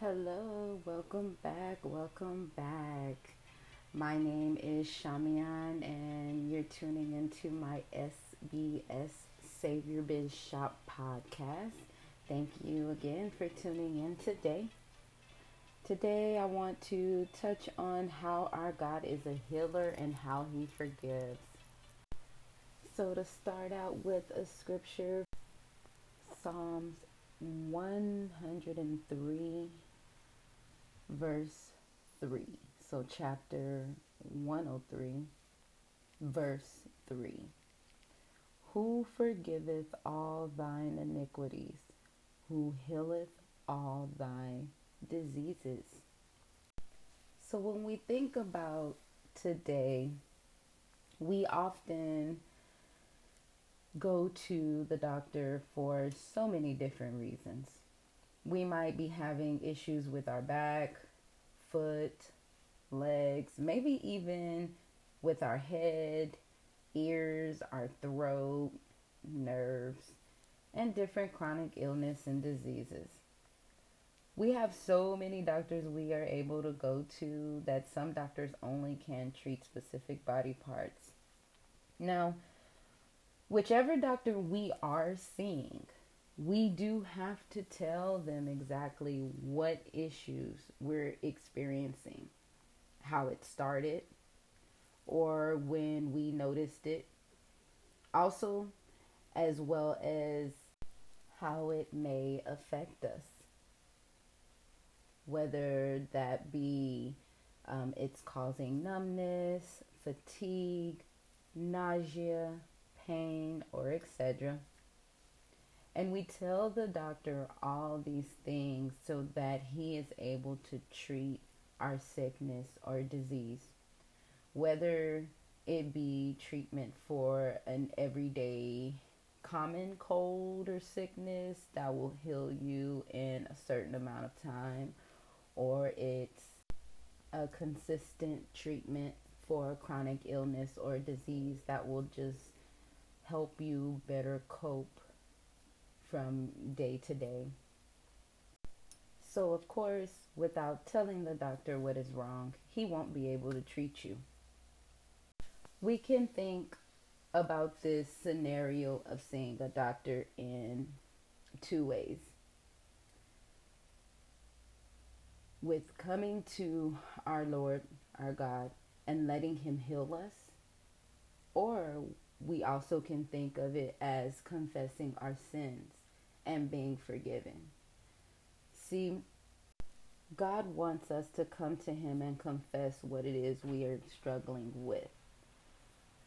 Hello, welcome back, welcome back. My name is Shamian, and you're tuning into my SBS Savior Biz Shop podcast. Thank you again for tuning in today. Today, I want to touch on how our God is a healer and how He forgives. So, to start out with a scripture, Psalms 103 verse 3. So, chapter 103, verse 3. Who forgiveth all thine iniquities, who healeth all thy diseases. So, when we think about today, we often go to the doctor for so many different reasons we might be having issues with our back, foot, legs, maybe even with our head, ears, our throat, nerves, and different chronic illness and diseases. We have so many doctors we are able to go to that some doctors only can treat specific body parts. Now, whichever doctor we are seeing, we do have to tell them exactly what issues we're experiencing, how it started, or when we noticed it. Also, as well as how it may affect us. Whether that be um, it's causing numbness, fatigue, nausea, pain, or etc. And we tell the doctor all these things so that he is able to treat our sickness or disease, whether it be treatment for an everyday common cold or sickness that will heal you in a certain amount of time, or it's a consistent treatment for a chronic illness or disease that will just help you better cope from day to day. So, of course, without telling the doctor what is wrong, he won't be able to treat you. We can think about this scenario of seeing a doctor in two ways. With coming to our Lord, our God, and letting Him heal us, or we also can think of it as confessing our sins and being forgiven. See, God wants us to come to Him and confess what it is we are struggling with.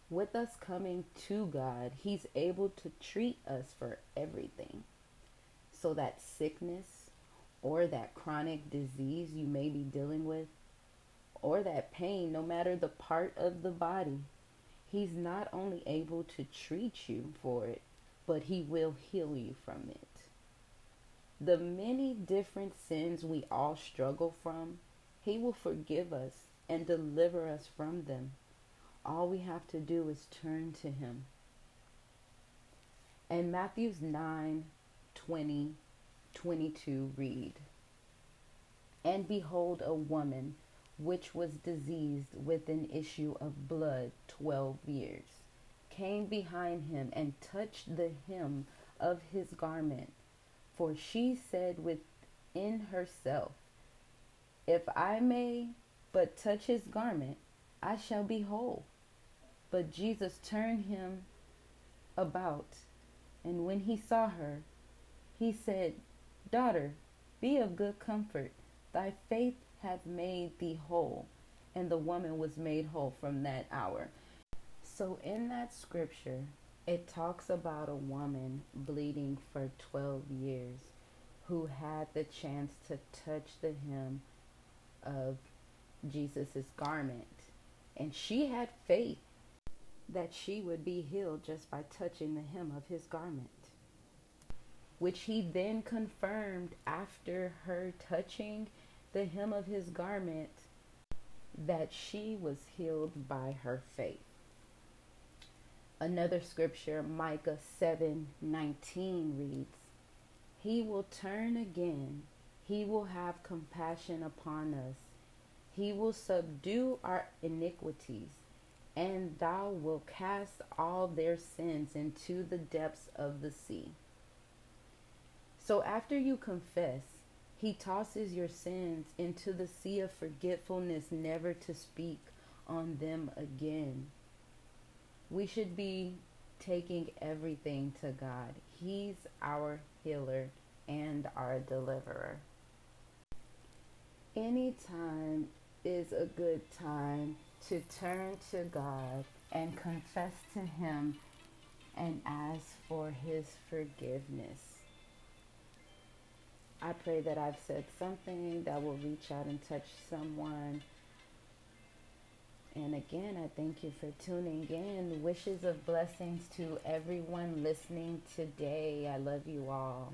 With us coming to God, He's able to treat us for everything. So that sickness or that chronic disease you may be dealing with, or that pain, no matter the part of the body, He's not only able to treat you for it, but He will heal you from it the many different sins we all struggle from, He will forgive us and deliver us from them. All we have to do is turn to Him. And Matthew's 9 20, 22 read, And behold, a woman which was diseased with an issue of blood twelve years came behind him and touched the hem of his garment for she said within herself, If I may but touch his garment, I shall be whole. But Jesus turned him about, and when he saw her, he said, Daughter, be of good comfort. Thy faith hath made thee whole. And the woman was made whole from that hour. So, in that scripture, it talks about a woman bleeding for 12 years who had the chance to touch the hem of Jesus' garment. And she had faith that she would be healed just by touching the hem of his garment. Which he then confirmed after her touching the hem of his garment that she was healed by her faith. Another scripture, Micah 7 19 reads, He will turn again He will have compassion upon us. He will subdue our iniquities, and thou wilt cast all their sins into the depths of the sea. So after you confess, he tosses your sins into the sea of forgetfulness, never to speak on them again. We should be taking everything to God. He's our healer and our deliverer. Any time is a good time to turn to God and confess to Him and ask for His forgiveness. I pray that I've said something that will reach out and touch someone. And again, I thank you for tuning in. Wishes of blessings to everyone listening today. I love you all.